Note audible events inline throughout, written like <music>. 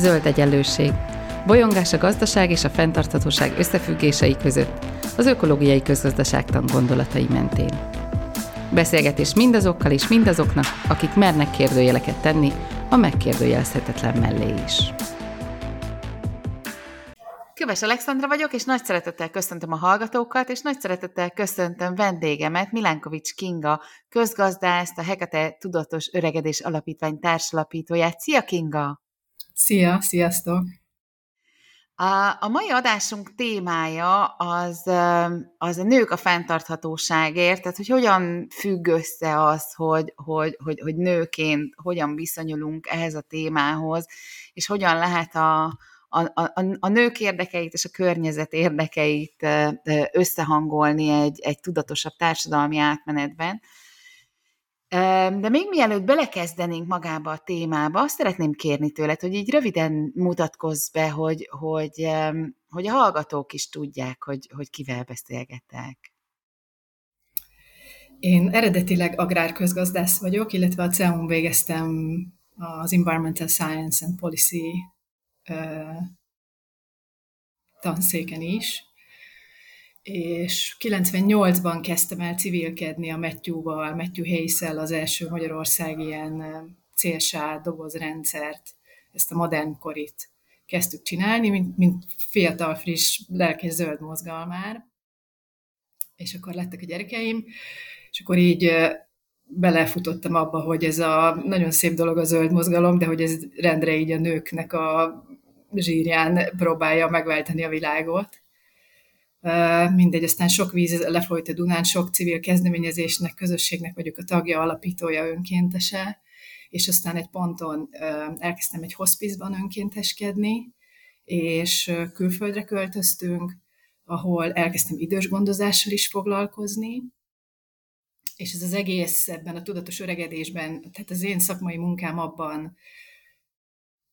Zöld egyenlőség. Bolyongás a gazdaság és a fenntarthatóság összefüggései között, az ökológiai közgazdaságtan gondolatai mentén. Beszélgetés mindazokkal és mindazoknak, akik mernek kérdőjeleket tenni a megkérdőjelezhetetlen mellé is. Köves Alexandra vagyok, és nagy szeretettel köszöntöm a hallgatókat, és nagy szeretettel köszöntöm vendégemet, Milánkovics Kinga, közgazdászt, a Hekate Tudatos Öregedés Alapítvány társalapítóját. Szia Kinga! Szia, sziasztok! A, mai adásunk témája az, az a nők a fenntarthatóságért, tehát hogy hogyan függ össze az, hogy, hogy, hogy, hogy nőként hogyan viszonyulunk ehhez a témához, és hogyan lehet a, a, a, a nők érdekeit és a környezet érdekeit összehangolni egy, egy tudatosabb társadalmi átmenetben. De még mielőtt belekezdenénk magába a témába, azt szeretném kérni tőled, hogy így röviden mutatkozz be, hogy, hogy, hogy a hallgatók is tudják, hogy, hogy kivel beszélgetek. Én eredetileg agrárközgazdász vagyok, illetve a CEUN végeztem az Environmental Science and Policy uh, tanszéken is, és 98-ban kezdtem el civilkedni a Matthew-val, Matthew hayes az első Magyarország ilyen célsá dobozrendszert, ezt a modern korit kezdtük csinálni, mint, mint fiatal, friss, lelkes zöld mozgalmár. És akkor lettek a gyerekeim, és akkor így belefutottam abba, hogy ez a nagyon szép dolog a zöld mozgalom, de hogy ez rendre így a nőknek a zsírján próbálja megváltani a világot mindegy, aztán sok víz lefolyt a Dunán, sok civil kezdeményezésnek, közösségnek vagyok a tagja, alapítója, önkéntese, és aztán egy ponton elkezdtem egy hospizban önkénteskedni, és külföldre költöztünk, ahol elkezdtem idős gondozással is foglalkozni, és ez az egész ebben a tudatos öregedésben, tehát az én szakmai munkám abban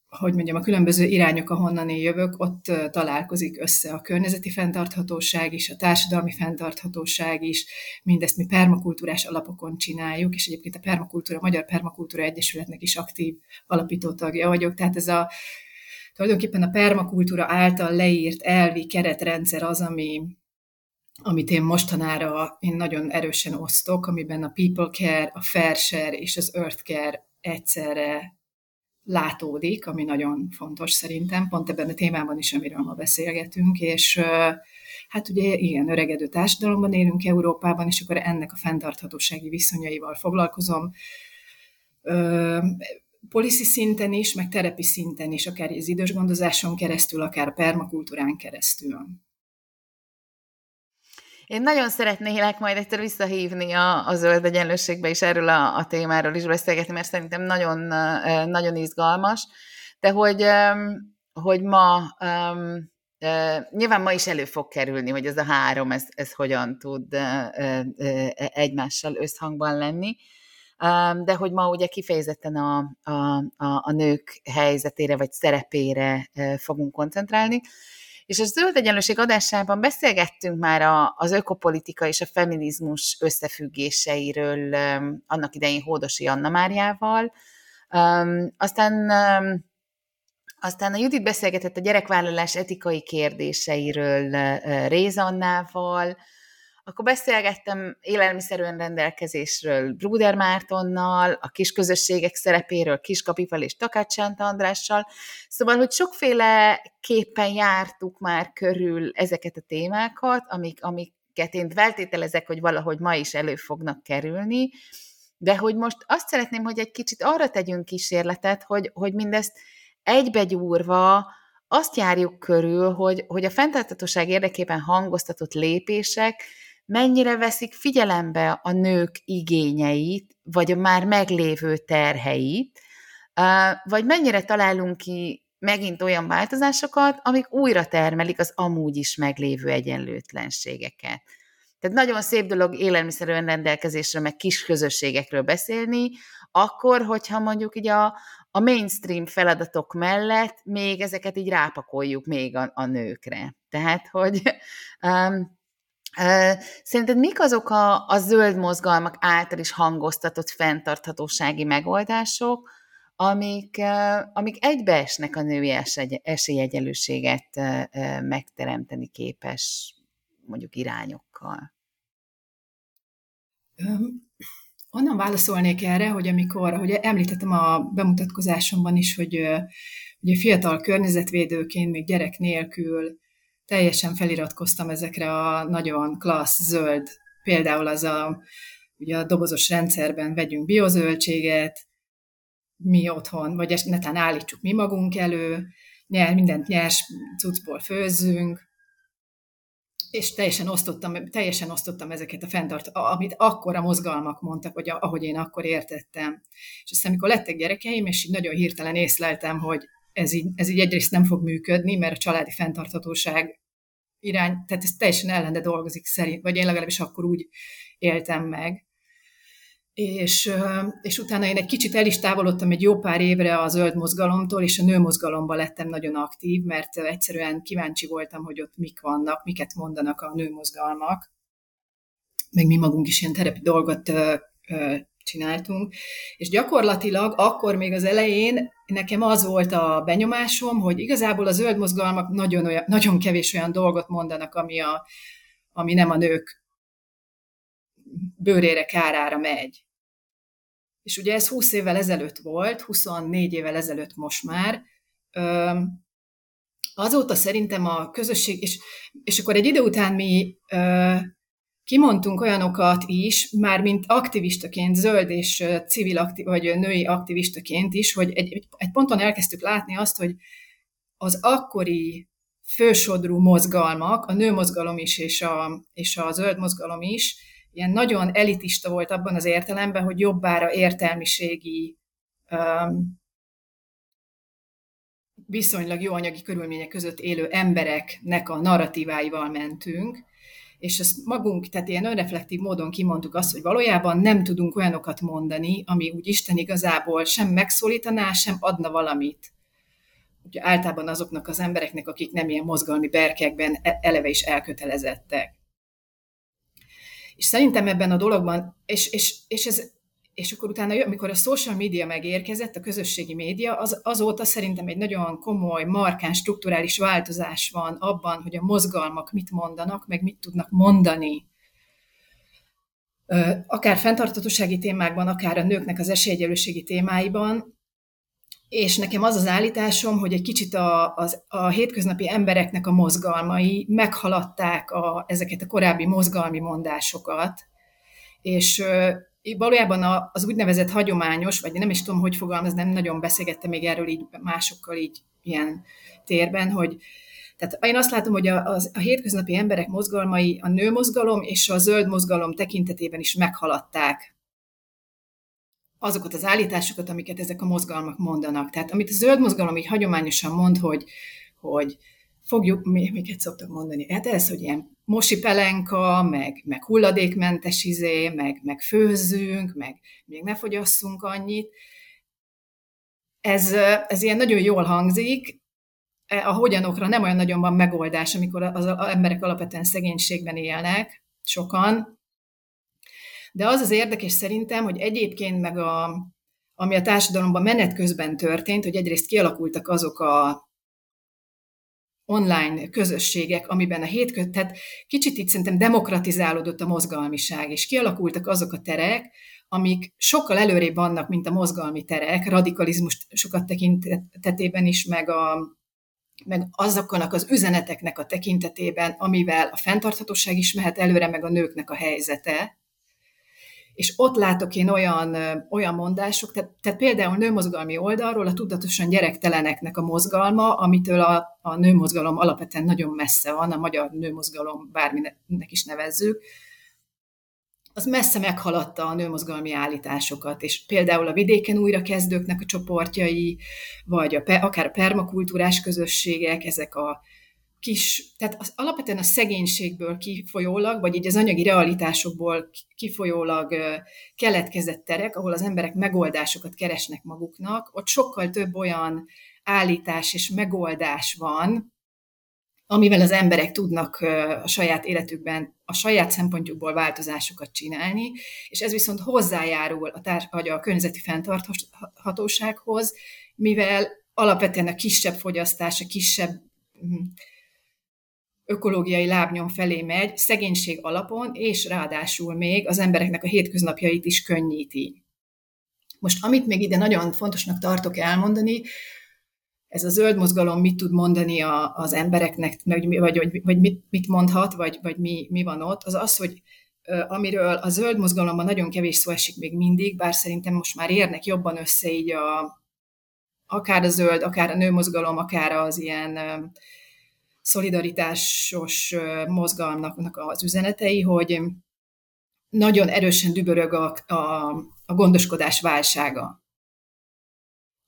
hogy mondjam, a különböző irányok, ahonnan én jövök, ott találkozik össze a környezeti fenntarthatóság is, a társadalmi fenntarthatóság is, mindezt mi permakultúrás alapokon csináljuk, és egyébként a permakultúra, a Magyar Permakultúra Egyesületnek is aktív alapító tagja vagyok, tehát ez a tulajdonképpen a permakultúra által leírt elvi keretrendszer az, ami, amit én mostanára én nagyon erősen osztok, amiben a people care, a fair share és az earth care egyszerre látódik, ami nagyon fontos szerintem, pont ebben a témában is, amiről ma beszélgetünk, és hát ugye igen, öregedő társadalomban élünk Európában, és akkor ennek a fenntarthatósági viszonyaival foglalkozom, policy szinten is, meg terepi szinten is, akár az idős gondozáson keresztül, akár permakultúrán keresztül. Én nagyon szeretnélek majd egyszer visszahívni a, a zöld egyenlőségbe is erről a, a témáról is beszélgetni, mert szerintem nagyon, nagyon izgalmas, de hogy, hogy ma nyilván ma is elő fog kerülni, hogy ez a három, ez, ez hogyan tud egymással összhangban lenni, de hogy ma ugye kifejezetten a, a, a, a nők helyzetére vagy szerepére fogunk koncentrálni, és a zöld egyenlőség adásában beszélgettünk már a, az ökopolitika és a feminizmus összefüggéseiről annak idején Hódosi Anna Máriával. Aztán aztán a Judit beszélgetett a gyerekvállalás etikai kérdéseiről Rézannával, akkor beszélgettem élelmiszer rendelkezésről Bruder Mártonnal, a kis közösségek szerepéről Kiskapival és Takács Andrással, szóval, hogy sokféle képpen jártuk már körül ezeket a témákat, amik, amiket én feltételezek, hogy valahogy ma is elő fognak kerülni, de hogy most azt szeretném, hogy egy kicsit arra tegyünk kísérletet, hogy, hogy mindezt egybegyúrva azt járjuk körül, hogy, hogy a fenntartatóság érdekében hangoztatott lépések mennyire veszik figyelembe a nők igényeit, vagy a már meglévő terheit, vagy mennyire találunk ki megint olyan változásokat, amik újra termelik az amúgy is meglévő egyenlőtlenségeket. Tehát nagyon szép dolog élelmiszer rendelkezésről, meg kis közösségekről beszélni, akkor, hogyha mondjuk így a, a mainstream feladatok mellett még ezeket így rápakoljuk még a, a nőkre. Tehát, hogy um, Szerinted mik azok a, a zöld mozgalmak által is hangoztatott fenntarthatósági megoldások, amik, amik egybeesnek a női esélyegyelőséget megteremteni képes mondjuk irányokkal? Onnan válaszolnék erre, hogy amikor, ahogy említettem a bemutatkozásomban is, hogy ugye fiatal környezetvédőként, még gyerek nélkül teljesen feliratkoztam ezekre a nagyon klassz, zöld, például az a, ugye a dobozos rendszerben vegyünk biozöldséget, mi otthon, vagy netán állítsuk mi magunk elő, nyer, mindent nyers cuccból főzzünk, és teljesen osztottam, teljesen osztottam ezeket a fenntart, amit akkor a mozgalmak mondtak, vagy ahogy én akkor értettem. És aztán, amikor lettek gyerekeim, és így nagyon hirtelen észleltem, hogy ez így, ez így egyrészt nem fog működni, mert a családi fenntarthatóság irány, tehát ez teljesen ellende dolgozik szerint, vagy én legalábbis akkor úgy éltem meg. És, és utána én egy kicsit el is távolodtam egy jó pár évre a zöld mozgalomtól, és a nőmozgalomba lettem nagyon aktív, mert egyszerűen kíváncsi voltam, hogy ott mik vannak, miket mondanak a nőmozgalmak, meg mi magunk is ilyen terepi dolgot csináltunk, és gyakorlatilag akkor még az elején nekem az volt a benyomásom, hogy igazából a zöld mozgalmak nagyon, olyan, nagyon kevés olyan dolgot mondanak, ami, a, ami nem a nők bőrére, kárára megy. És ugye ez 20 évvel ezelőtt volt, 24 évvel ezelőtt most már, azóta szerintem a közösség, és, és akkor egy idő után mi kimondtunk olyanokat is, már mint aktivistaként, zöld és civil aktiv, vagy női aktivistaként is, hogy egy, egy ponton elkezdtük látni azt, hogy az akkori fősodrú mozgalmak, a nőmozgalom is és a, és a zöld mozgalom is, ilyen nagyon elitista volt abban az értelemben, hogy jobbára értelmiségi um, viszonylag jó anyagi körülmények között élő embereknek a narratíváival mentünk, és ezt magunk, tehát ilyen önreflektív módon kimondtuk azt, hogy valójában nem tudunk olyanokat mondani, ami úgy Isten igazából sem megszólítaná, sem adna valamit. Ugye általában azoknak az embereknek, akik nem ilyen mozgalmi berkekben e- eleve is elkötelezettek. És szerintem ebben a dologban, és, és, és ez és akkor utána, amikor a social media megérkezett, a közösségi média, az, azóta szerintem egy nagyon komoly, markáns, strukturális változás van abban, hogy a mozgalmak mit mondanak, meg mit tudnak mondani. Akár fenntartatósági témákban, akár a nőknek az esélyegyelőségi témáiban, és nekem az az állításom, hogy egy kicsit a, az, a hétköznapi embereknek a mozgalmai meghaladták a, ezeket a korábbi mozgalmi mondásokat, és valójában az úgynevezett hagyományos, vagy nem is tudom, hogy fogalmaz, nem nagyon beszélgettem még erről így másokkal így ilyen térben, hogy tehát én azt látom, hogy a, a, a hétköznapi emberek mozgalmai a nőmozgalom és a zöld mozgalom tekintetében is meghaladták azokat az állításokat, amiket ezek a mozgalmak mondanak. Tehát amit a zöld mozgalom így hagyományosan mond, hogy, hogy fogjuk, mi, miket szoktak mondani, hát ez, hogy ilyen mosi pelenka, meg, meg hulladékmentes izé, meg, meg főzzünk, meg még ne fogyasszunk annyit. Ez, ez ilyen nagyon jól hangzik, a hogyanokra nem olyan nagyon van megoldás, amikor az, az emberek alapvetően szegénységben élnek, sokan. De az az érdekes szerintem, hogy egyébként meg a, ami a társadalomban menet közben történt, hogy egyrészt kialakultak azok a online közösségek, amiben a hétköt, tehát kicsit itt szerintem demokratizálódott a mozgalmiság, és kialakultak azok a terek, amik sokkal előrébb vannak, mint a mozgalmi terek, radikalizmus sokat tekintetében is, meg, a, meg azoknak az üzeneteknek a tekintetében, amivel a fenntarthatóság is mehet előre, meg a nőknek a helyzete és ott látok én olyan, olyan mondások, tehát, tehát például nőmozgalmi oldalról a tudatosan gyerekteleneknek a mozgalma, amitől a, a nőmozgalom alapvetően nagyon messze van, a magyar nőmozgalom, bárminek is nevezzük, az messze meghaladta a nőmozgalmi állításokat, és például a vidéken újrakezdőknek a csoportjai, vagy a, akár a permakultúrás közösségek, ezek a kis, tehát az, alapvetően a szegénységből kifolyólag, vagy így az anyagi realitásokból kifolyólag keletkezett terek, ahol az emberek megoldásokat keresnek maguknak, ott sokkal több olyan állítás és megoldás van, amivel az emberek tudnak a saját életükben a saját szempontjukból változásokat csinálni, és ez viszont hozzájárul a, társ, vagy a környezeti fenntarthatósághoz, mivel alapvetően a kisebb fogyasztás, a kisebb ökológiai lábnyom felé megy, szegénység alapon, és ráadásul még az embereknek a hétköznapjait is könnyíti. Most amit még ide nagyon fontosnak tartok elmondani, ez a zöld mozgalom mit tud mondani a, az embereknek, vagy, vagy, vagy, vagy mit, mit mondhat, vagy, vagy mi, mi van ott, az az, hogy amiről a zöld mozgalomban nagyon kevés szó esik még mindig, bár szerintem most már érnek jobban össze így a, akár a zöld, akár a nőmozgalom, akár az ilyen szolidaritásos mozgalomnak az üzenetei, hogy nagyon erősen dübörög a, a, a gondoskodás válsága.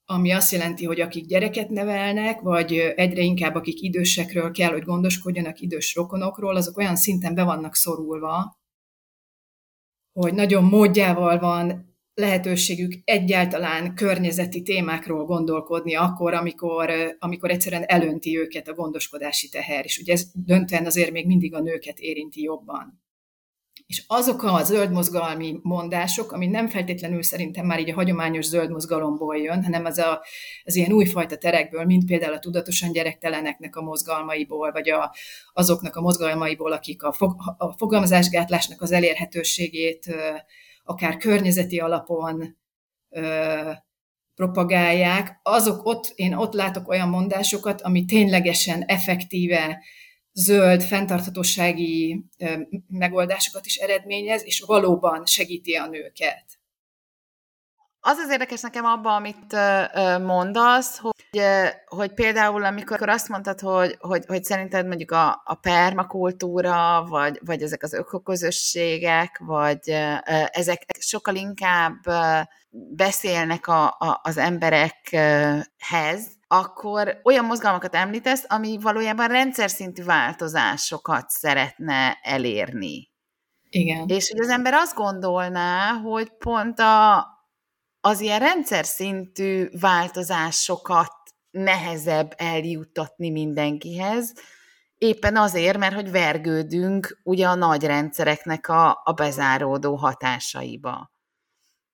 Ami azt jelenti, hogy akik gyereket nevelnek, vagy egyre inkább akik idősekről kell, hogy gondoskodjanak idős rokonokról, azok olyan szinten be vannak szorulva, hogy nagyon módjával van lehetőségük egyáltalán környezeti témákról gondolkodni akkor, amikor, amikor egyszerűen elönti őket a gondoskodási teher, és ugye ez döntően azért még mindig a nőket érinti jobban. És azok a zöldmozgalmi mondások, ami nem feltétlenül szerintem már így a hagyományos zöldmozgalomból jön, hanem az, a, az ilyen újfajta terekből, mint például a tudatosan gyerekteleneknek a mozgalmaiból, vagy a, azoknak a mozgalmaiból, akik a, fog, a fogalmazásgátlásnak az elérhetőségét akár környezeti alapon ö, propagálják, azok ott, én ott látok olyan mondásokat, ami ténylegesen effektíve zöld, fenntarthatósági ö, megoldásokat is eredményez, és valóban segíti a nőket. Az az érdekes nekem abban, amit mondasz, hogy, hogy például amikor azt mondtad, hogy, hogy, hogy szerinted mondjuk a, a permakultúra, vagy, vagy ezek az ökoközösségek, vagy ezek sokkal inkább beszélnek a, a, az emberekhez, akkor olyan mozgalmakat említesz, ami valójában rendszer szintű változásokat szeretne elérni. Igen. És hogy az ember azt gondolná, hogy pont a, az ilyen rendszer szintű változásokat nehezebb eljuttatni mindenkihez, éppen azért, mert hogy vergődünk ugye a nagy rendszereknek a, a bezáródó hatásaiba.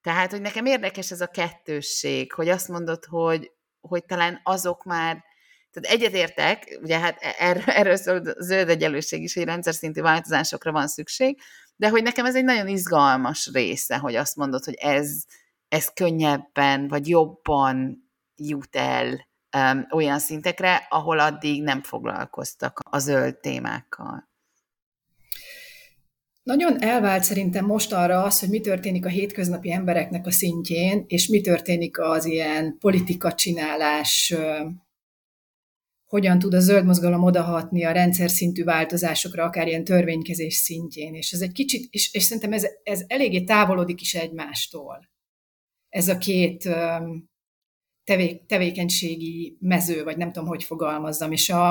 Tehát, hogy nekem érdekes ez a kettősség, hogy azt mondod, hogy, hogy talán azok már, tehát egyetértek, ugye hát e, erről, erről szól a zöld egyenlőség is, hogy rendszer szintű változásokra van szükség, de hogy nekem ez egy nagyon izgalmas része, hogy azt mondod, hogy ez, ez könnyebben vagy jobban jut el olyan szintekre, ahol addig nem foglalkoztak a zöld témákkal. Nagyon elvált szerintem most arra az, hogy mi történik a hétköznapi embereknek a szintjén, és mi történik az ilyen politika csinálás, hogyan tud a zöld mozgalom odahatni a rendszer szintű változásokra, akár ilyen törvénykezés szintjén. És ez egy kicsit, és, és szerintem ez, ez eléggé távolodik is egymástól ez a két tevé, tevékenységi mező, vagy nem tudom, hogy fogalmazzam, és, a,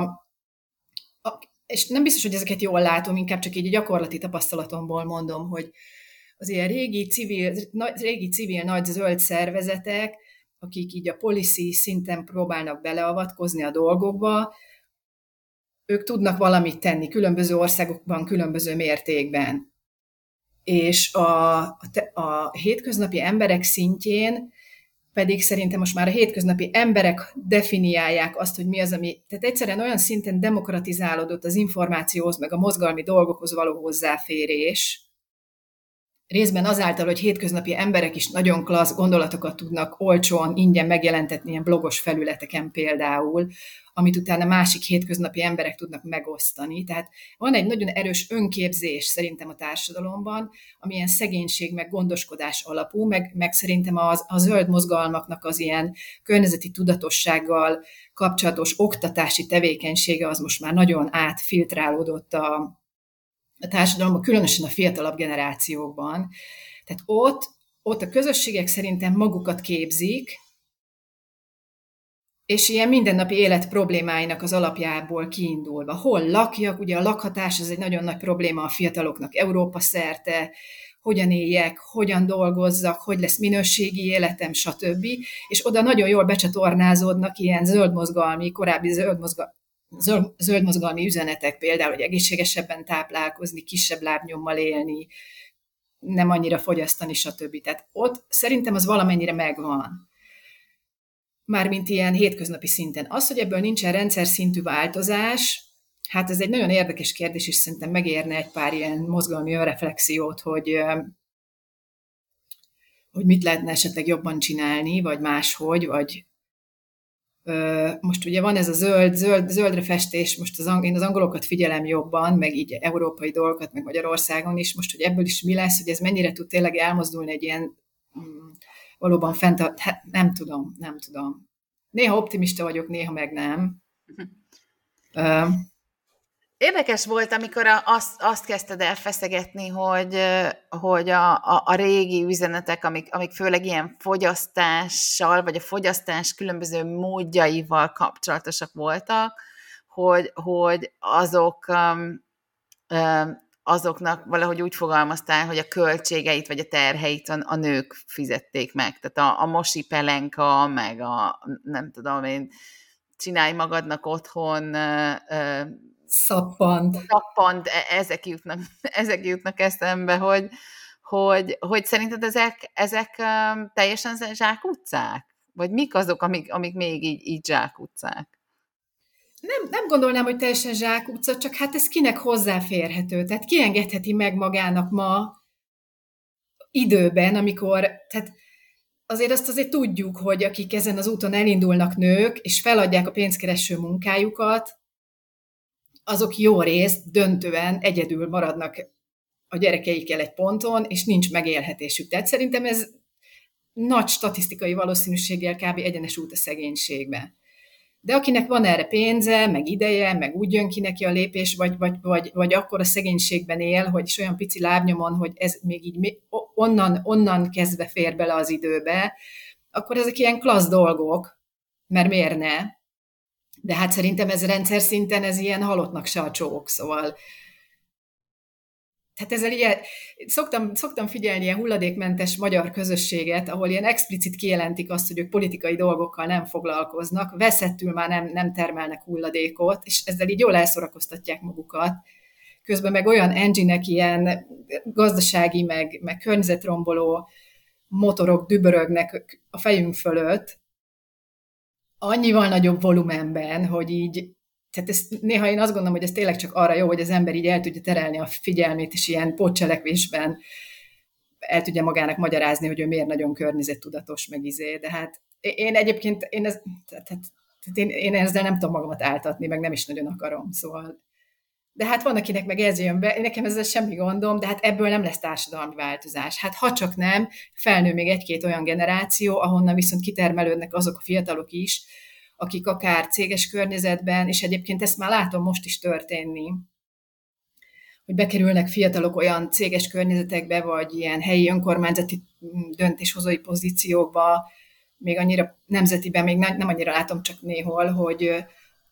a, és nem biztos, hogy ezeket jól látom, inkább csak így a gyakorlati tapasztalatomból mondom, hogy az ilyen régi civil, régi civil nagy zöld szervezetek, akik így a policy szinten próbálnak beleavatkozni a dolgokba, ők tudnak valamit tenni különböző országokban, különböző mértékben. És a, a, a hétköznapi emberek szintjén pedig szerintem most már a hétköznapi emberek definiálják azt, hogy mi az, ami... Tehát egyszerűen olyan szinten demokratizálódott az információhoz, meg a mozgalmi dolgokhoz való hozzáférés, részben azáltal, hogy hétköznapi emberek is nagyon klassz gondolatokat tudnak olcsón, ingyen megjelentetni ilyen blogos felületeken például, amit utána másik hétköznapi emberek tudnak megosztani. Tehát van egy nagyon erős önképzés szerintem a társadalomban, ami ilyen szegénység, meg gondoskodás alapú, meg, meg szerintem az, a zöld mozgalmaknak az ilyen környezeti tudatossággal kapcsolatos oktatási tevékenysége az most már nagyon átfiltrálódott a, a társadalomban, különösen a fiatalabb generációkban. Tehát ott, ott a közösségek szerintem magukat képzik, és ilyen mindennapi élet problémáinak az alapjából kiindulva. Hol lakjak, ugye a lakhatás az egy nagyon nagy probléma a fiataloknak Európa szerte, hogyan éljek, hogyan dolgozzak, hogy lesz minőségi életem, stb. És oda nagyon jól becsatornázódnak ilyen zöldmozgalmi, korábbi zöldmozgalmi zöld mozgalmi üzenetek, például, hogy egészségesebben táplálkozni, kisebb lábnyommal élni, nem annyira fogyasztani, stb. Tehát ott szerintem az valamennyire megvan. Mármint ilyen hétköznapi szinten. Az, hogy ebből nincsen rendszer szintű változás, hát ez egy nagyon érdekes kérdés, és szerintem megérne egy pár ilyen mozgalmi önreflexiót, hogy hogy mit lehetne esetleg jobban csinálni, vagy máshogy, vagy most ugye van ez a zöld, zöld, zöldre festés, most az, én az angolokat figyelem jobban, meg így európai dolgokat, meg Magyarországon is, most, hogy ebből is mi lesz, hogy ez mennyire tud tényleg elmozdulni egy ilyen mm, valóban fent, hát nem tudom, nem tudom. Néha optimista vagyok, néha meg nem. Uh, Érdekes volt, amikor azt, azt kezdted el feszegetni, hogy, hogy a, a, a régi üzenetek, amik, amik főleg ilyen fogyasztással, vagy a fogyasztás különböző módjaival kapcsolatosak voltak, hogy, hogy azok um, um, azoknak valahogy úgy fogalmaztál, hogy a költségeit vagy a terheit a, a nők fizették meg. Tehát a, a mosi pelenka, meg a nem tudom én, csinálj magadnak otthon Szappant. Szappant, e, ezek jutnak, <laughs> ezek jutnak eszembe, hogy, hogy, hogy szerinted ezek, ezek teljesen zsákutcák? Vagy mik azok, amik, amik még így, így zsákutcák? Nem, nem gondolnám, hogy teljesen zsákutca, csak hát ez kinek hozzáférhető. Tehát ki engedheti meg magának ma időben, amikor, tehát azért azt azért tudjuk, hogy akik ezen az úton elindulnak nők, és feladják a pénzkereső munkájukat, azok jó részt döntően egyedül maradnak a gyerekeikkel egy ponton, és nincs megélhetésük. Tehát szerintem ez nagy statisztikai valószínűséggel kb. egyenes út a szegénységbe. De akinek van erre pénze, meg ideje, meg úgy jön ki neki a lépés, vagy, vagy, vagy, vagy akkor a szegénységben él, hogy is olyan pici lábnyomon, hogy ez még így onnan, onnan kezdve fér bele az időbe, akkor ezek ilyen klassz dolgok, mert miért ne? De hát szerintem ez rendszer szinten ez ilyen halottnak se a csók, szóval tehát ezzel ilyen, szoktam, szoktam figyelni ilyen hulladékmentes magyar közösséget, ahol ilyen explicit kijelentik azt, hogy ők politikai dolgokkal nem foglalkoznak, veszettül már nem, nem termelnek hulladékot, és ezzel így jól elszorakoztatják magukat. Közben meg olyan engine ilyen gazdasági, meg, meg környezetromboló motorok dübörögnek a fejünk fölött, annyival nagyobb volumenben, hogy így, tehát ez, néha én azt gondolom, hogy ez tényleg csak arra jó, hogy az ember így el tudja terelni a figyelmét, és ilyen pótcselekvésben el tudja magának magyarázni, hogy ő miért nagyon környezettudatos, meg izé, de hát én egyébként, én, ez, tehát, tehát én, én ezzel nem tudom magamat áltatni, meg nem is nagyon akarom, szóval de hát van, akinek meg ez jön be, nekem ezzel semmi gondom, de hát ebből nem lesz társadalmi változás. Hát ha csak nem, felnő még egy-két olyan generáció, ahonnan viszont kitermelődnek azok a fiatalok is, akik akár céges környezetben, és egyébként ezt már látom most is történni, hogy bekerülnek fiatalok olyan céges környezetekbe, vagy ilyen helyi önkormányzati döntéshozói pozíciókba, még annyira nemzetiben, még nem annyira látom csak néhol, hogy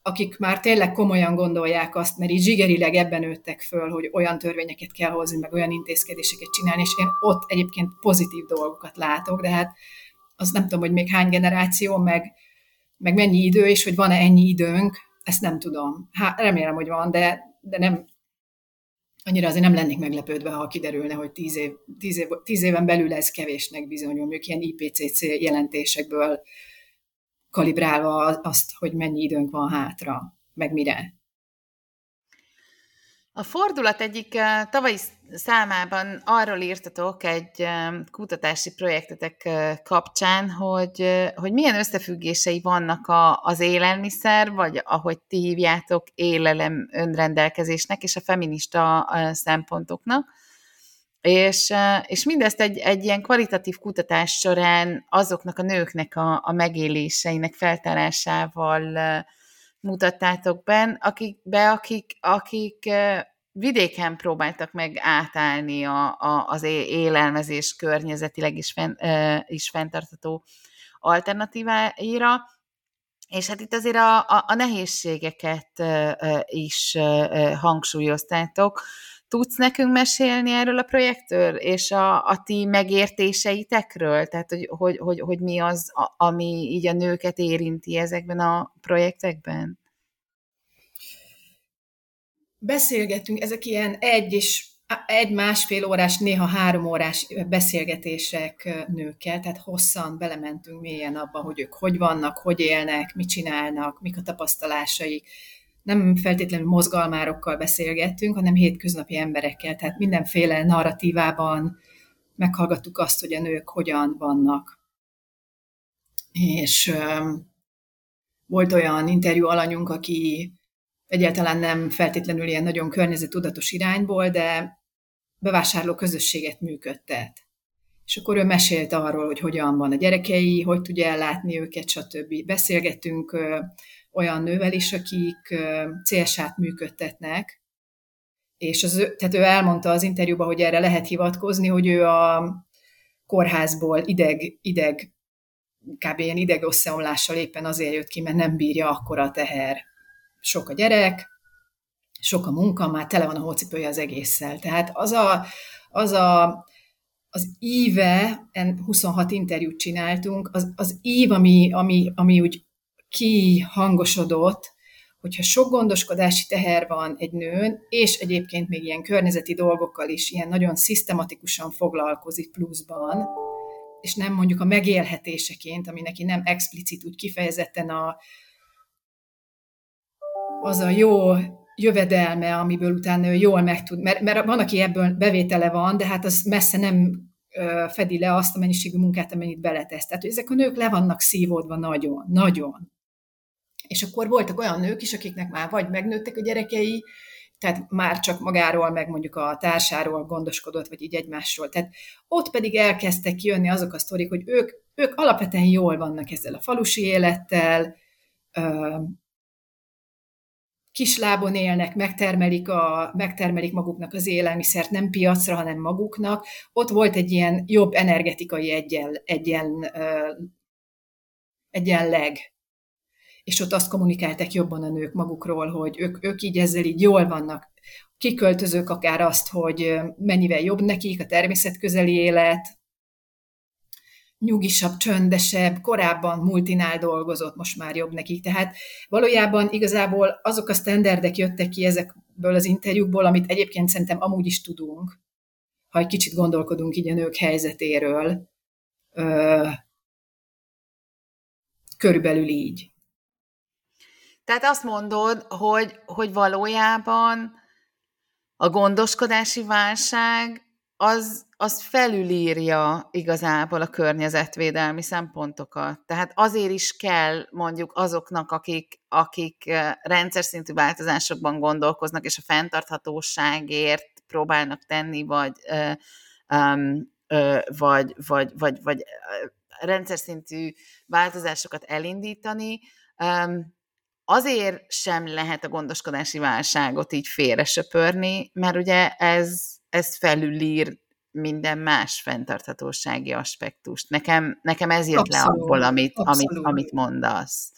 akik már tényleg komolyan gondolják azt, mert így zsigerileg ebben nőttek föl, hogy olyan törvényeket kell hozni, meg olyan intézkedéseket csinálni, és én ott egyébként pozitív dolgokat látok, de hát az nem tudom, hogy még hány generáció, meg, meg mennyi idő, és hogy van-e ennyi időnk, ezt nem tudom. Hát remélem, hogy van, de, de nem, annyira azért nem lennék meglepődve, ha kiderülne, hogy tíz, év, tíz, év, tíz éven belül ez kevésnek bizonyul, mondjuk ilyen IPCC jelentésekből kalibrálva azt, hogy mennyi időnk van hátra, meg mire. A fordulat egyik eh, tavalyi számában arról írtatok egy eh, kutatási projektetek eh, kapcsán, hogy, hogy milyen összefüggései vannak a, az élelmiszer, vagy ahogy ti hívjátok, élelem önrendelkezésnek és a feminista szempontoknak. És, és mindezt egy, egy ilyen kvalitatív kutatás során azoknak a nőknek a, a megéléseinek feltárásával mutattátok be, akik, be, akik, akik vidéken próbáltak meg átállni a, a, az élelmezés környezetileg is, fenn, is fenntartató alternatíváira, és hát itt azért a, a, a nehézségeket is hangsúlyoztátok, Tudsz nekünk mesélni erről a projektről, és a, a ti megértéseitekről? Tehát, hogy, hogy, hogy, hogy mi az, ami így a nőket érinti ezekben a projektekben? beszélgettünk, ezek ilyen egy és egy-másfél órás, néha három órás beszélgetések nőkkel, tehát hosszan belementünk mélyen abba, hogy ők hogy vannak, hogy élnek, mit csinálnak, mik a tapasztalásaik. Nem feltétlenül mozgalmárokkal beszélgettünk, hanem hétköznapi emberekkel, tehát mindenféle narratívában meghallgattuk azt, hogy a nők hogyan vannak. És volt olyan interjú alanyunk, aki egyáltalán nem feltétlenül ilyen nagyon környezetudatos irányból, de bevásárló közösséget működtet. És akkor ő mesélt arról, hogy hogyan van a gyerekei, hogy tudja ellátni őket, stb. Beszélgettünk olyan nővel is, akik CSA-t működtetnek, és az, tehát ő elmondta az interjúban, hogy erre lehet hivatkozni, hogy ő a kórházból ideg, ideg kb. ilyen ideg összeomlással éppen azért jött ki, mert nem bírja akkora a teher. Sok a gyerek, sok a munka, már tele van a hócipője az egésszel. Tehát az a, az a az íve, 26 interjút csináltunk, az, az ív, ami, ami, ami úgy kihangosodott, hogyha sok gondoskodási teher van egy nőn, és egyébként még ilyen környezeti dolgokkal is ilyen nagyon szisztematikusan foglalkozik pluszban, és nem mondjuk a megélhetéseként, ami neki nem explicit úgy kifejezetten a, az a jó jövedelme, amiből utána ő jól meg tud, mert, mert van, aki ebből bevétele van, de hát az messze nem fedi le azt a mennyiségű munkát, amennyit beletesz. Tehát ezek a nők le vannak szívódva nagyon, nagyon. És akkor voltak olyan nők is, akiknek már vagy megnőttek a gyerekei, tehát már csak magáról, meg mondjuk a társáról gondoskodott, vagy így egymásról. Tehát ott pedig elkezdtek kijönni azok a sztorik, hogy ők, ők alapvetően jól vannak ezzel a falusi élettel, kislábon élnek, megtermelik, a, megtermelik maguknak az élelmiszert, nem piacra, hanem maguknak. Ott volt egy ilyen jobb energetikai egyen, egyen, egyenleg, és ott azt kommunikálták jobban a nők magukról, hogy ők, ők így ezzel így jól vannak. Kiköltözők akár azt, hogy mennyivel jobb nekik a természetközeli élet, nyugisabb, csöndesebb, korábban multinál dolgozott, most már jobb nekik. Tehát valójában igazából azok a standardek jöttek ki ezekből az interjúkból, amit egyébként szerintem amúgy is tudunk, ha egy kicsit gondolkodunk így a nők helyzetéről, körülbelül így. Tehát azt mondod, hogy, hogy valójában a gondoskodási válság az, az felülírja igazából a környezetvédelmi szempontokat. Tehát azért is kell mondjuk azoknak, akik, akik rendszer szintű változásokban gondolkoznak, és a fenntarthatóságért próbálnak tenni, vagy, vagy, vagy, vagy, vagy rendszer szintű változásokat elindítani, azért sem lehet a gondoskodási válságot így félre söpörni, mert ugye ez, ez felülír minden más fenntarthatósági aspektust. Nekem, nekem ez jött abszolút, le abból, amit, amit, amit mondasz.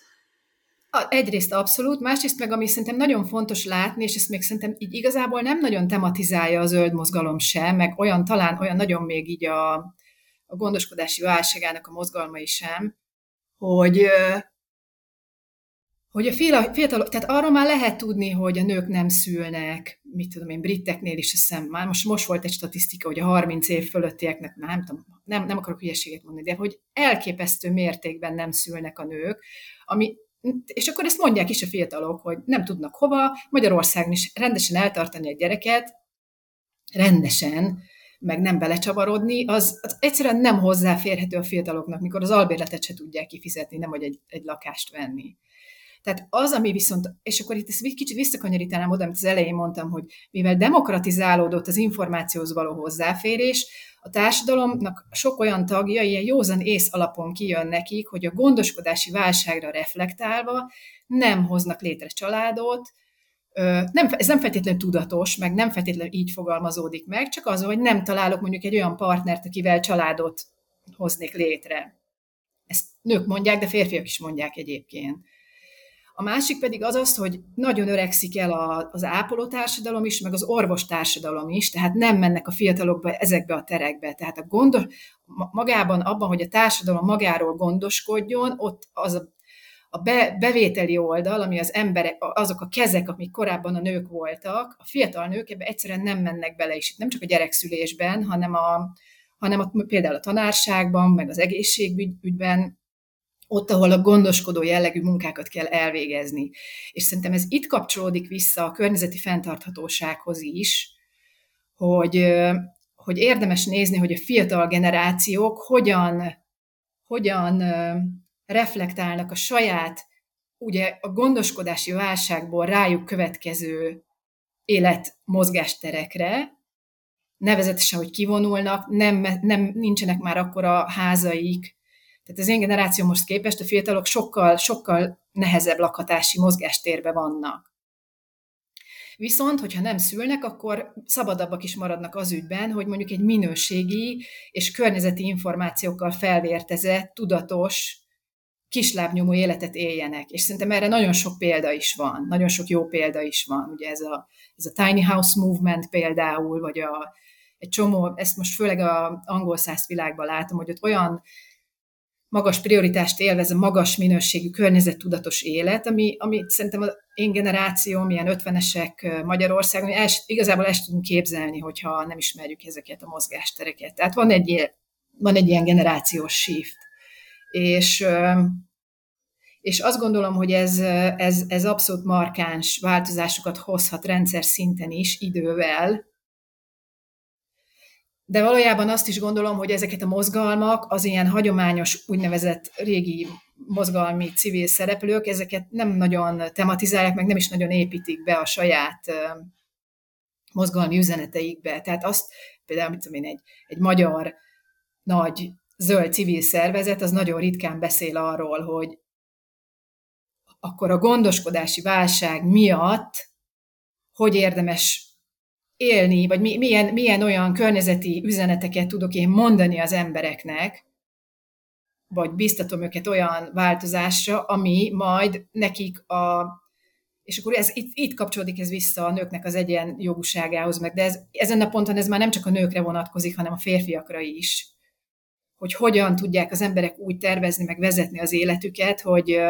Egyrészt abszolút, másrészt meg, ami szerintem nagyon fontos látni, és ezt még szerintem így igazából nem nagyon tematizálja a zöld mozgalom sem, meg olyan talán olyan nagyon még így a, a gondoskodási válságának a mozgalmai sem, hogy hogy a fiatalok, tehát arról már lehet tudni, hogy a nők nem szülnek, mit tudom én, briteknél is hiszem, már most, most volt egy statisztika, hogy a 30 év fölöttieknek, nem tudom, nem, nem akarok hülyeséget mondani, de hogy elképesztő mértékben nem szülnek a nők, ami, és akkor ezt mondják is a fiatalok, hogy nem tudnak hova, Magyarországon is rendesen eltartani egy gyereket, rendesen, meg nem belecsavarodni, az, az egyszerűen nem hozzáférhető a fiataloknak, mikor az albérletet se tudják kifizetni, nem hogy egy, egy lakást venni. Tehát az, ami viszont, és akkor itt ezt kicsit visszakanyarítanám oda, amit az elején mondtam, hogy mivel demokratizálódott az információhoz való hozzáférés, a társadalomnak sok olyan tagja ilyen józan ész alapon kijön nekik, hogy a gondoskodási válságra reflektálva nem hoznak létre családot, nem, ez nem feltétlenül tudatos, meg nem feltétlenül így fogalmazódik meg, csak az, hogy nem találok mondjuk egy olyan partnert, akivel családot hoznék létre. Ezt nők mondják, de férfiak is mondják egyébként. A másik pedig az az, hogy nagyon öregszik el az ápolótársadalom is, meg az orvostársadalom is, tehát nem mennek a fiatalok be ezekbe a terekbe. Tehát a gondos, magában abban, hogy a társadalom magáról gondoskodjon, ott az a, a be, bevételi oldal, ami az emberek, azok a kezek, amik korábban a nők voltak, a fiatal nők ebbe egyszerűen nem mennek bele is, nem csak a gyerekszülésben, hanem, a, hanem a, például a tanárságban, meg az egészségügyben, ott, ahol a gondoskodó jellegű munkákat kell elvégezni. És szerintem ez itt kapcsolódik vissza a környezeti fenntarthatósághoz is, hogy, hogy érdemes nézni, hogy a fiatal generációk hogyan, hogyan reflektálnak a saját, ugye a gondoskodási válságból rájuk következő életmozgásterekre, nevezetesen, hogy kivonulnak, nem, nem, nincsenek már akkora házaik, tehát az én generációmhoz képest a fiatalok sokkal, sokkal nehezebb lakhatási mozgástérbe vannak. Viszont, hogyha nem szülnek, akkor szabadabbak is maradnak az ügyben, hogy mondjuk egy minőségi és környezeti információkkal felvértezett, tudatos, kislábnyomó életet éljenek. És szerintem erre nagyon sok példa is van, nagyon sok jó példa is van. Ugye ez a, ez a Tiny House Movement például, vagy a, egy csomó, ezt most főleg a angol száz világban látom, hogy ott olyan magas prioritást élvez a magas minőségű környezettudatos élet, ami, ami szerintem az én generációm, ilyen ötvenesek Magyarországon, el, igazából ezt tudunk képzelni, hogyha nem ismerjük ezeket a mozgástereket. Tehát van egy, van egy ilyen generációs shift. És, és azt gondolom, hogy ez, ez, ez abszolút markáns változásokat hozhat rendszer szinten is idővel, de valójában azt is gondolom, hogy ezeket a mozgalmak, az ilyen hagyományos, úgynevezett régi mozgalmi civil szereplők, ezeket nem nagyon tematizálják, meg nem is nagyon építik be a saját mozgalmi üzeneteikbe. Tehát azt például, mit tudom én, egy, egy magyar nagy zöld civil szervezet, az nagyon ritkán beszél arról, hogy akkor a gondoskodási válság miatt hogy érdemes élni, vagy milyen, milyen olyan környezeti üzeneteket tudok én mondani az embereknek, vagy biztatom őket olyan változásra, ami majd nekik a és akkor ez, itt, itt kapcsolódik ez vissza a nőknek az egyen jogúságához, meg de ez, ezen a ponton ez már nem csak a nőkre vonatkozik, hanem a férfiakra is. Hogy hogyan tudják az emberek úgy tervezni, meg vezetni az életüket, hogy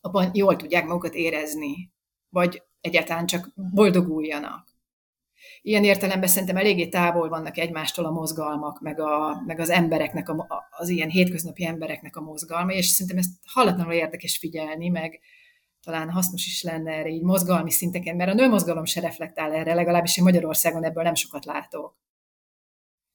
abban jól tudják magukat érezni, vagy egyáltalán csak boldoguljanak ilyen értelemben szerintem eléggé távol vannak egymástól a mozgalmak, meg, a, meg az embereknek, a, az ilyen hétköznapi embereknek a mozgalma, és szerintem ezt hallatlanul érdekes figyelni, meg talán hasznos is lenne erre így mozgalmi szinteken, mert a nőmozgalom se reflektál erre, legalábbis én Magyarországon ebből nem sokat látok.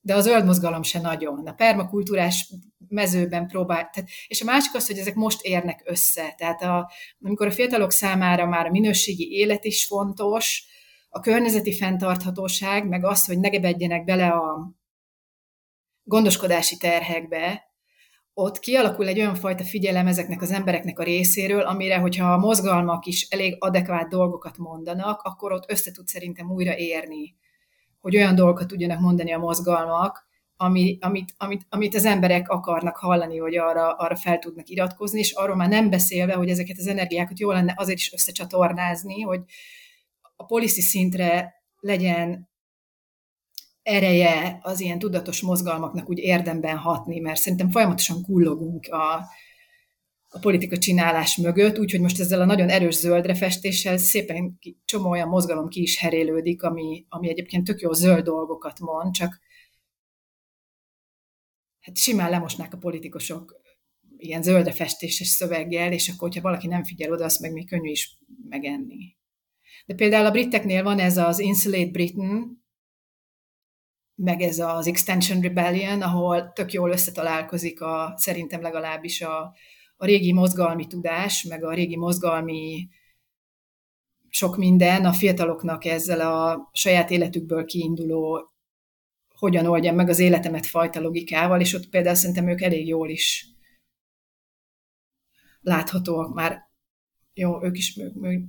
De a zöld mozgalom se nagyon. A permakultúrás mezőben próbál. Tehát, és a másik az, hogy ezek most érnek össze. Tehát a, amikor a fiatalok számára már a minőségi élet is fontos, a környezeti fenntarthatóság, meg az, hogy ne gebedjenek bele a gondoskodási terhekbe, ott kialakul egy olyan fajta figyelem ezeknek az embereknek a részéről, amire, hogyha a mozgalmak is elég adekvát dolgokat mondanak, akkor ott össze tud szerintem újra érni, hogy olyan dolgokat tudjanak mondani a mozgalmak, ami, amit, amit, amit az emberek akarnak hallani, hogy arra, arra fel tudnak iratkozni, és arról már nem beszélve, hogy ezeket az energiákat jó lenne azért is összecsatornázni, hogy, a policy szintre legyen ereje az ilyen tudatos mozgalmaknak úgy érdemben hatni, mert szerintem folyamatosan kullogunk a, a politika csinálás mögött, úgyhogy most ezzel a nagyon erős zöldre festéssel szépen csomó olyan mozgalom ki is herélődik, ami, ami egyébként tök jó zöld dolgokat mond, csak hát simán lemosnák a politikusok ilyen zöldre festéses szöveggel, és akkor, hogyha valaki nem figyel oda, azt meg még könnyű is megenni. De például a briteknél van ez az Insulate Britain, meg ez az Extension Rebellion, ahol tök jól összetalálkozik a, szerintem legalábbis a, a régi mozgalmi tudás, meg a régi mozgalmi sok minden a fiataloknak ezzel a saját életükből kiinduló hogyan oldjam meg az életemet fajta logikával, és ott például szerintem ők elég jól is láthatóak már jó, ők is,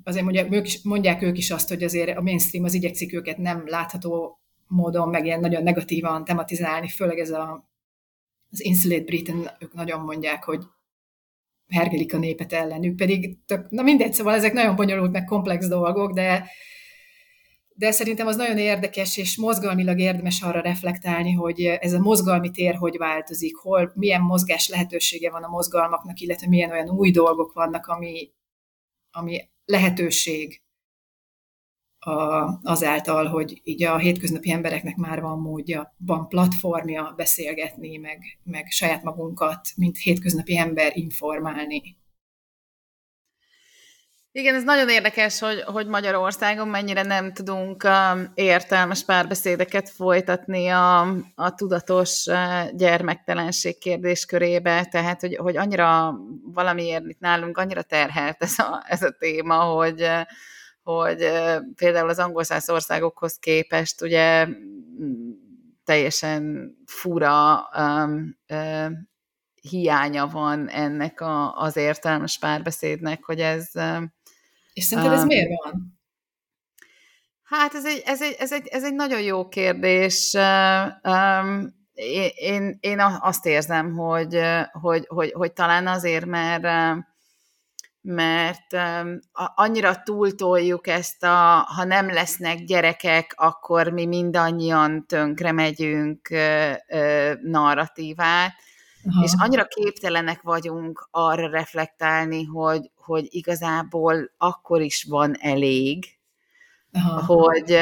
azért mondják, ők is, mondják ők is azt, hogy azért a mainstream az igyekszik őket nem látható módon, meg ilyen nagyon negatívan tematizálni, főleg ez a, az Insulate Britain, ők nagyon mondják, hogy hergelik a népet ellenük, pedig tök, na mindegy, szóval ezek nagyon bonyolult, meg komplex dolgok, de de szerintem az nagyon érdekes, és mozgalmilag érdemes arra reflektálni, hogy ez a mozgalmi tér hogy változik, hol, milyen mozgás lehetősége van a mozgalmaknak, illetve milyen olyan új dolgok vannak, ami, ami lehetőség a, azáltal, hogy így a hétköznapi embereknek már van módja, van platformja beszélgetni, meg, meg saját magunkat, mint hétköznapi ember informálni. Igen, ez nagyon érdekes, hogy, hogy Magyarországon mennyire nem tudunk um, értelmes párbeszédeket folytatni a, a tudatos uh, gyermektelenség kérdéskörébe, tehát hogy, hogy annyira valamiért itt nálunk annyira terhelt ez a, ez a téma, hogy, uh, hogy uh, például az angol országokhoz képest ugye teljesen fura um, uh, hiánya van ennek a, az értelmes párbeszédnek, hogy ez és szerinted ez miért van? Hát ez egy, ez egy, ez egy, ez egy nagyon jó kérdés. Én, én azt érzem, hogy, hogy, hogy, hogy talán azért, mert mert annyira túltoljuk ezt a, ha nem lesznek gyerekek, akkor mi mindannyian tönkre megyünk narratívát, Aha. és annyira képtelenek vagyunk arra reflektálni, hogy, hogy igazából akkor is van elég, hogy,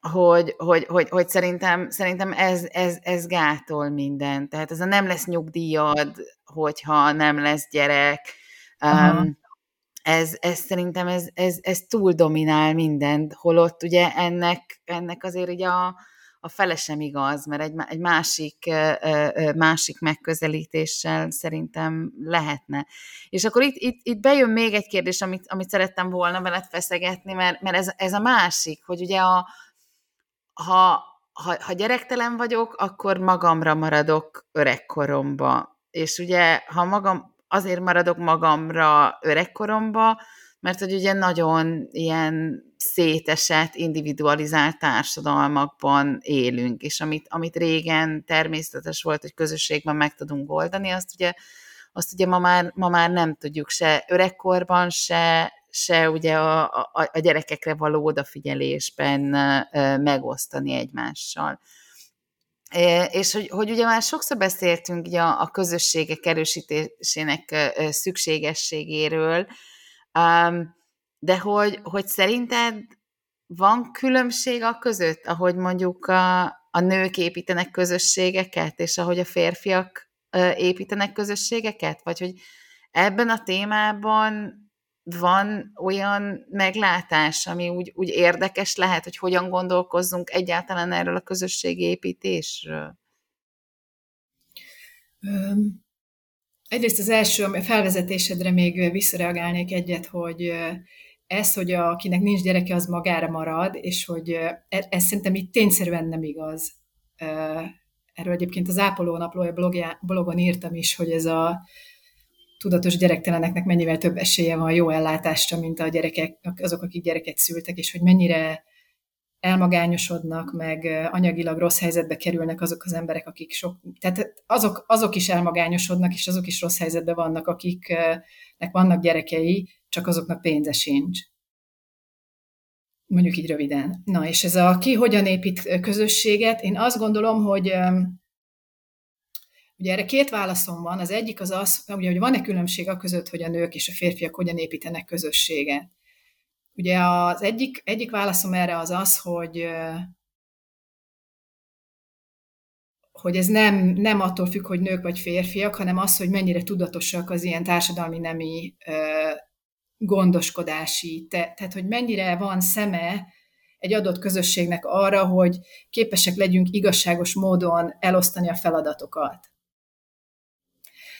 hogy, hogy, hogy, hogy szerintem, szerintem ez, ez, ez gátol minden. Tehát ez a nem lesz nyugdíjad, hogyha nem lesz gyerek, Aha. ez, ez szerintem ez, ez, ez túl dominál mindent, holott ugye ennek, ennek azért így a, a fele sem igaz, mert egy, egy másik, másik megközelítéssel szerintem lehetne. És akkor itt, itt, itt bejön még egy kérdés, amit, amit szerettem volna veled feszegetni, mert, mert ez, ez a másik, hogy ugye a, ha, ha, ha gyerektelen vagyok, akkor magamra maradok öregkoromba. És ugye, ha magam, azért maradok magamra öregkoromba, mert hogy ugye nagyon ilyen szétesett, individualizált társadalmakban élünk, és amit, amit régen természetes volt, hogy közösségben meg tudunk oldani, azt ugye, azt ugye ma, már, ma már nem tudjuk se öregkorban, se, se ugye a, a, a gyerekekre való odafigyelésben megosztani egymással. És hogy, hogy ugye már sokszor beszéltünk ugye a, a közösségek erősítésének szükségességéről, de hogy, hogy szerinted van különbség a között, ahogy mondjuk a, a nők építenek közösségeket, és ahogy a férfiak építenek közösségeket? Vagy hogy ebben a témában van olyan meglátás, ami úgy, úgy érdekes lehet, hogy hogyan gondolkozzunk egyáltalán erről a közösségépítésről? Egyrészt az első, a felvezetésedre még visszareagálnék egyet, hogy ez, hogy akinek nincs gyereke, az magára marad, és hogy ez, ez szerintem itt tényszerűen nem igaz. Erről egyébként az Ápoló naplója blogon írtam is, hogy ez a tudatos gyerekteleneknek mennyivel több esélye van jó ellátásra, mint a gyerekek, azok, akik gyereket szültek, és hogy mennyire elmagányosodnak, meg anyagilag rossz helyzetbe kerülnek azok az emberek, akik sok, tehát azok, azok is elmagányosodnak, és azok is rossz helyzetben vannak, akiknek vannak gyerekei, csak azoknak pénze sincs. Mondjuk így röviden. Na, és ez a ki hogyan épít közösséget, én azt gondolom, hogy Ugye erre két válaszom van. Az egyik az az, ugye, hogy van-e különbség a között, hogy a nők és a férfiak hogyan építenek közösséget. Ugye az egyik, egyik válaszom erre az az, hogy hogy ez nem, nem attól függ, hogy nők vagy férfiak, hanem az, hogy mennyire tudatosak az ilyen társadalmi nemi gondoskodási, te, tehát hogy mennyire van szeme egy adott közösségnek arra, hogy képesek legyünk igazságos módon elosztani a feladatokat.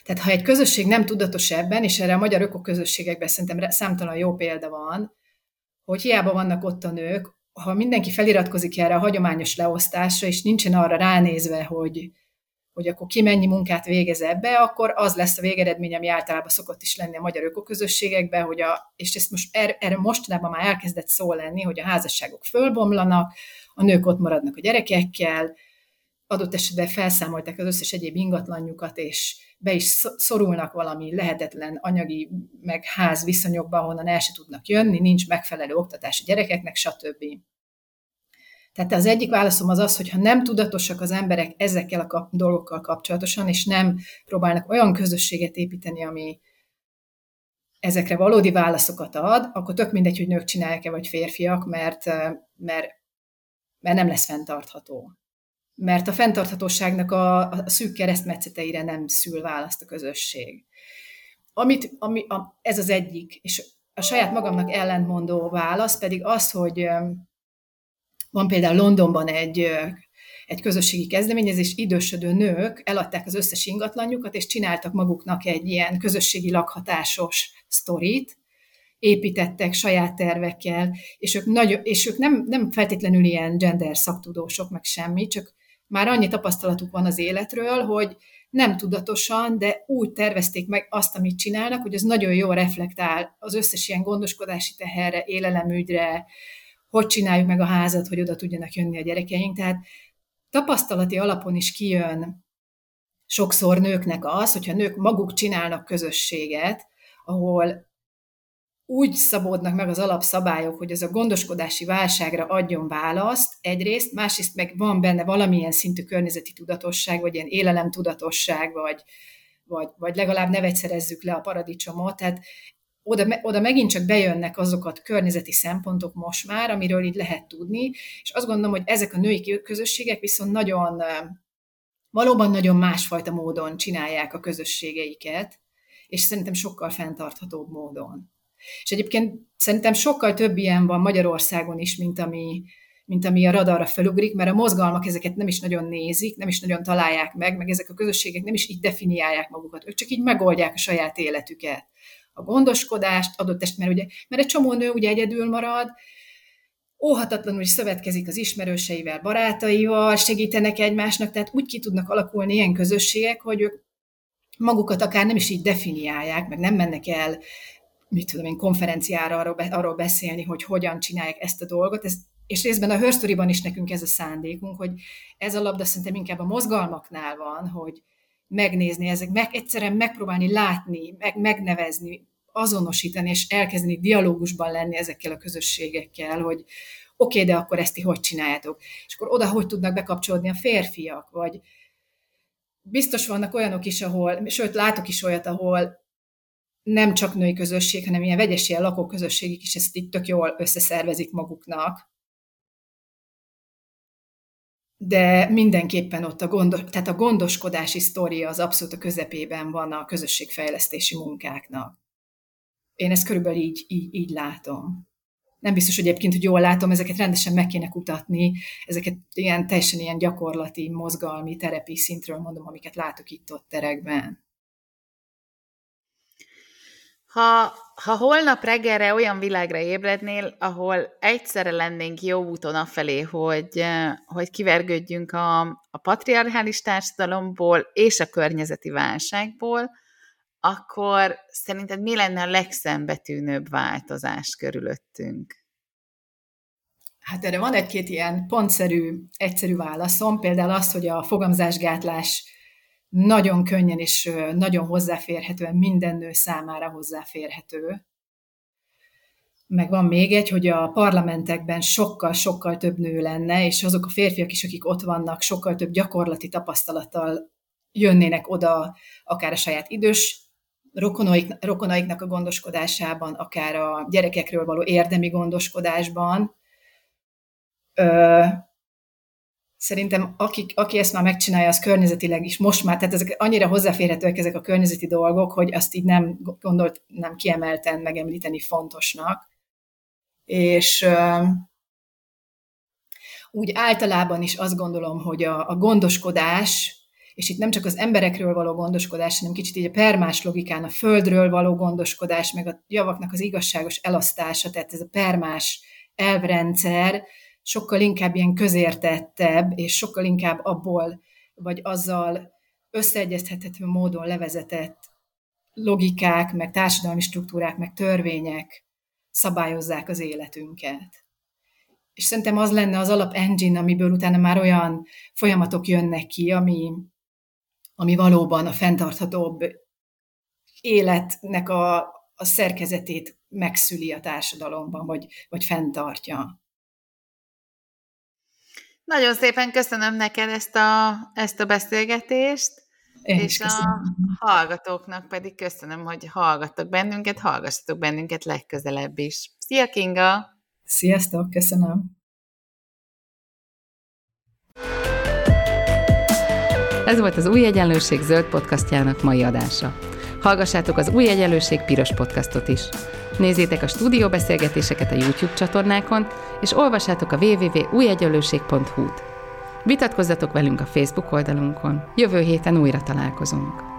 Tehát ha egy közösség nem tudatos ebben, és erre a magyar ökoközösségekben szerintem számtalan jó példa van, hogy hiába vannak ott a nők, ha mindenki feliratkozik erre a hagyományos leosztásra, és nincsen arra ránézve, hogy, hogy akkor ki mennyi munkát végez ebbe, akkor az lesz a végeredmény, ami általában szokott is lenni a magyar ökoközösségekben, hogy a, és ezt most erre, erre mostanában már elkezdett szó lenni, hogy a házasságok fölbomlanak, a nők ott maradnak a gyerekekkel, adott esetben felszámolták az összes egyéb ingatlanjukat, és be is szorulnak valami lehetetlen anyagi meg ház viszonyokba, ahonnan el se tudnak jönni, nincs megfelelő oktatás a gyerekeknek, stb. Tehát az egyik válaszom az az, hogy ha nem tudatosak az emberek ezekkel a kap- dolgokkal kapcsolatosan, és nem próbálnak olyan közösséget építeni, ami ezekre valódi válaszokat ad, akkor tök mindegy, hogy nők csinálják-e, vagy férfiak, mert, mert, mert nem lesz fenntartható. Mert a fenntarthatóságnak a, a szűk keresztmetszeteire nem szül választ a közösség. Amit, ami, a, ez az egyik, és a saját magamnak ellentmondó válasz pedig az, hogy van például Londonban egy, egy közösségi kezdeményezés, idősödő nők eladták az összes ingatlanjukat, és csináltak maguknak egy ilyen közösségi lakhatásos sztorit, építettek saját tervekkel, és ők, nagy, és ők nem, nem feltétlenül ilyen gender szaktudósok, meg semmi, csak már annyi tapasztalatuk van az életről, hogy nem tudatosan, de úgy tervezték meg azt, amit csinálnak, hogy az nagyon jól reflektál az összes ilyen gondoskodási teherre, élelemügyre, hogy csináljuk meg a házat, hogy oda tudjanak jönni a gyerekeink. Tehát tapasztalati alapon is kijön sokszor nőknek az, hogyha nők maguk csinálnak közösséget, ahol úgy szabódnak meg az alapszabályok, hogy ez a gondoskodási válságra adjon választ egyrészt, másrészt meg van benne valamilyen szintű környezeti tudatosság, vagy ilyen élelem tudatosság, vagy, vagy, vagy legalább ne vegyszerezzük le a paradicsomot. Tehát oda, oda megint csak bejönnek azokat környezeti szempontok most már, amiről így lehet tudni, és azt gondolom, hogy ezek a női közösségek viszont nagyon, valóban nagyon másfajta módon csinálják a közösségeiket, és szerintem sokkal fenntarthatóbb módon. És egyébként szerintem sokkal több ilyen van Magyarországon is, mint ami, mint ami a radarra felugrik, mert a mozgalmak ezeket nem is nagyon nézik, nem is nagyon találják meg, meg ezek a közösségek nem is így definiálják magukat, ők csak így megoldják a saját életüket. A gondoskodást, adott est, mert, ugye, mert egy csomó nő ugye egyedül marad, óhatatlanul is szövetkezik az ismerőseivel, barátaival, segítenek egymásnak, tehát úgy ki tudnak alakulni ilyen közösségek, hogy ők magukat akár nem is így definiálják, meg nem mennek el mit tudom én, konferenciára arról, arról beszélni, hogy hogyan csinálják ezt a dolgot. Ez, és részben a Hörsztoriban is nekünk ez a szándékunk, hogy ez a labda szerintem inkább a mozgalmaknál van, hogy megnézni, ezek meg, egyszerűen megpróbálni látni, meg, megnevezni, azonosítani, és elkezdeni dialógusban lenni ezekkel a közösségekkel, hogy oké, okay, de akkor ezt ti hogy csináljátok? És akkor oda hogy tudnak bekapcsolódni a férfiak, vagy biztos vannak olyanok is, ahol, sőt, látok is olyat, ahol nem csak női közösség, hanem ilyen vegyes ilyen lakóközösségek is ezt itt tök jól összeszervezik maguknak. De mindenképpen ott a, gondos, tehát a gondoskodási sztoria az abszolút a közepében van a közösségfejlesztési munkáknak. Én ezt körülbelül így, így, így látom. Nem biztos, hogy egyébként, hogy jól látom, ezeket rendesen meg kéne kutatni, ezeket ilyen teljesen ilyen gyakorlati, mozgalmi, terepi szintről mondom, amiket látok itt-ott terekben. Ha, ha holnap reggelre olyan világra ébrednél, ahol egyszerre lennénk jó úton afelé, hogy, eh, hogy kivergődjünk a, a patriarchális társadalomból és a környezeti válságból, akkor szerinted mi lenne a legszembetűnőbb változás körülöttünk? Hát erre van egy-két ilyen pontszerű, egyszerű válaszom, például az, hogy a fogamzásgátlás nagyon könnyen és nagyon hozzáférhetően minden nő számára hozzáférhető. Meg van még egy, hogy a parlamentekben sokkal-sokkal több nő lenne, és azok a férfiak is, akik ott vannak, sokkal több gyakorlati tapasztalattal jönnének oda, akár a saját idős rokonaik, rokonaiknak a gondoskodásában, akár a gyerekekről való érdemi gondoskodásban. Ö, szerintem aki, aki ezt már megcsinálja, az környezetileg is most már, tehát ezek annyira hozzáférhetőek ezek a környezeti dolgok, hogy azt így nem gondolt, nem kiemelten megemlíteni fontosnak. És úgy általában is azt gondolom, hogy a, a gondoskodás, és itt nem csak az emberekről való gondoskodás, hanem kicsit így a permás logikán a földről való gondoskodás, meg a javaknak az igazságos elasztása, tehát ez a permás elvrendszer, sokkal inkább ilyen közértettebb, és sokkal inkább abból, vagy azzal összeegyeztethető módon levezetett logikák, meg társadalmi struktúrák, meg törvények szabályozzák az életünket. És szerintem az lenne az alap engine, amiből utána már olyan folyamatok jönnek ki, ami, ami valóban a fenntarthatóbb életnek a, a szerkezetét megszüli a társadalomban, vagy, vagy fenntartja. Nagyon szépen köszönöm neked ezt a, ezt a beszélgetést, Én és a hallgatóknak pedig köszönöm, hogy hallgattok bennünket, hallgassatok bennünket legközelebb is. Szia Kinga! Sziasztok, köszönöm! Ez volt az Új Egyenlőség zöld podcastjának mai adása. Hallgassátok az Új Egyenlőség piros podcastot is. Nézzétek a stúdióbeszélgetéseket a YouTube csatornákon, és olvassátok a www.újegyenlőség.hu-t. Vitatkozzatok velünk a Facebook oldalunkon. Jövő héten újra találkozunk.